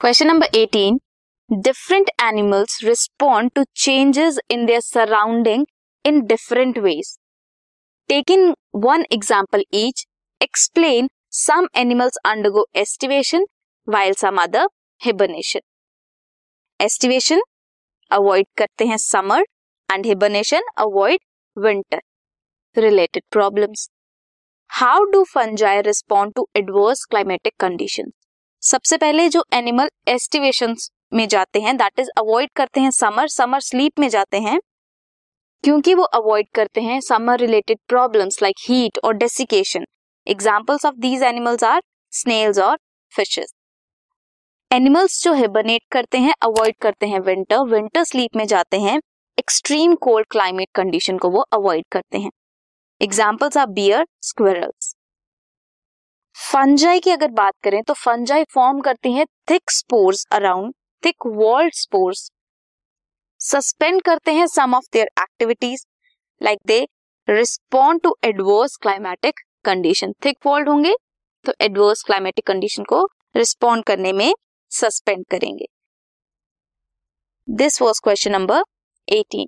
Question number 18. Different animals respond to changes in their surrounding in different ways. Taking one example each, explain some animals undergo estivation while some other hibernation. Estivation avoid करते हैं summer and hibernation avoid winter. Related problems. How do fungi respond to adverse climatic conditions? सबसे पहले जो animal aestivation में जाते हैं that is avoid करते हैं समर समर स्लीप में जाते हैं, क्योंकि वो अवॉइड करते हैं summer related problems like heat और desiccation examples of these animals are snails और फिशेस एनिमल्स जो हिबरनेट करते हैं अवॉइड करते हैं विंटर विंटर स्लीप में जाते हैं एक्सट्रीम कोल्ड क्लाइमेट कंडीशन को वो अवॉइड करते हैं. Examples are bear squirrels fungi की अगर बात करें तो फंजाई फॉर्म करती हैं thick spores around thick walled spores suspend करते हैं some of their activities like they respond to adverse climatic condition thick walled होंगे तो एडवर्स क्लाइमेटिक कंडीशन को रिस्पॉन्ड करने में सस्पेंड करेंगे. This was question number eighteen